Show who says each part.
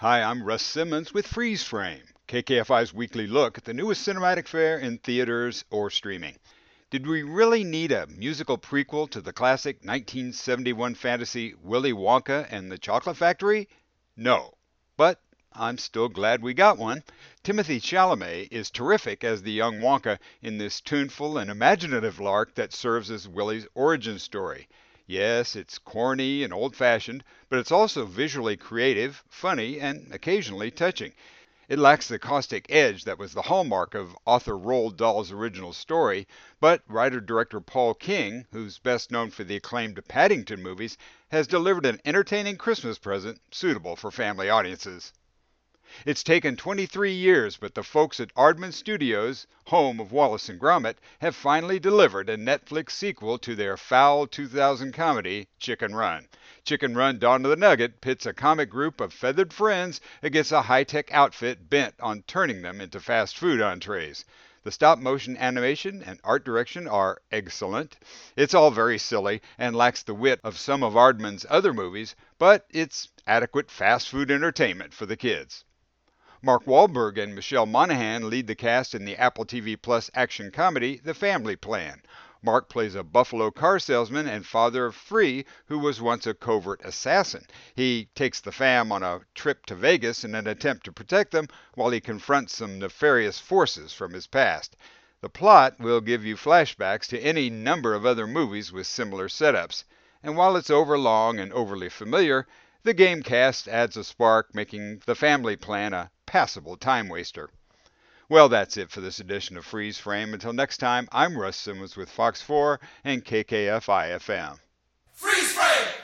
Speaker 1: Hi, I'm Russ Simmons with Freeze Frame, KKFI's weekly look at the newest cinematic fare in theaters or streaming. Did we really need a musical prequel to the classic 1971 fantasy Willy Wonka and the Chocolate Factory? No. But I'm still glad we got one. Timothy Chalamet is terrific as the young Wonka in this tuneful and imaginative lark that serves as Willy's origin story. Yes, it's corny and old fashioned, but it's also visually creative, funny, and occasionally touching. It lacks the caustic edge that was the hallmark of author Roald Dahl's original story, but writer director Paul King, who's best known for the acclaimed Paddington movies, has delivered an entertaining Christmas present suitable for family audiences. It's taken 23 years, but the folks at Aardman Studios, home of Wallace and Gromit, have finally delivered a Netflix sequel to their fowl 2000 comedy, Chicken Run. Chicken Run Dawn of the Nugget pits a comic group of feathered friends against a high-tech outfit bent on turning them into fast food entrees. The stop motion animation and art direction are excellent. It's all very silly and lacks the wit of some of Aardman's other movies, but it's adequate fast food entertainment for the kids. Mark Wahlberg and Michelle Monaghan lead the cast in the Apple TV Plus action comedy The Family Plan. Mark plays a Buffalo car salesman and father of three who was once a covert assassin. He takes the fam on a trip to Vegas in an attempt to protect them while he confronts some nefarious forces from his past. The plot will give you flashbacks to any number of other movies with similar setups. And while it's overlong and overly familiar, the game cast adds a spark, making the family plan a passable time waster. Well, that's it for this edition of Freeze Frame. Until next time, I'm Russ Simmons with Fox 4 and KKFI FM.
Speaker 2: Freeze Frame!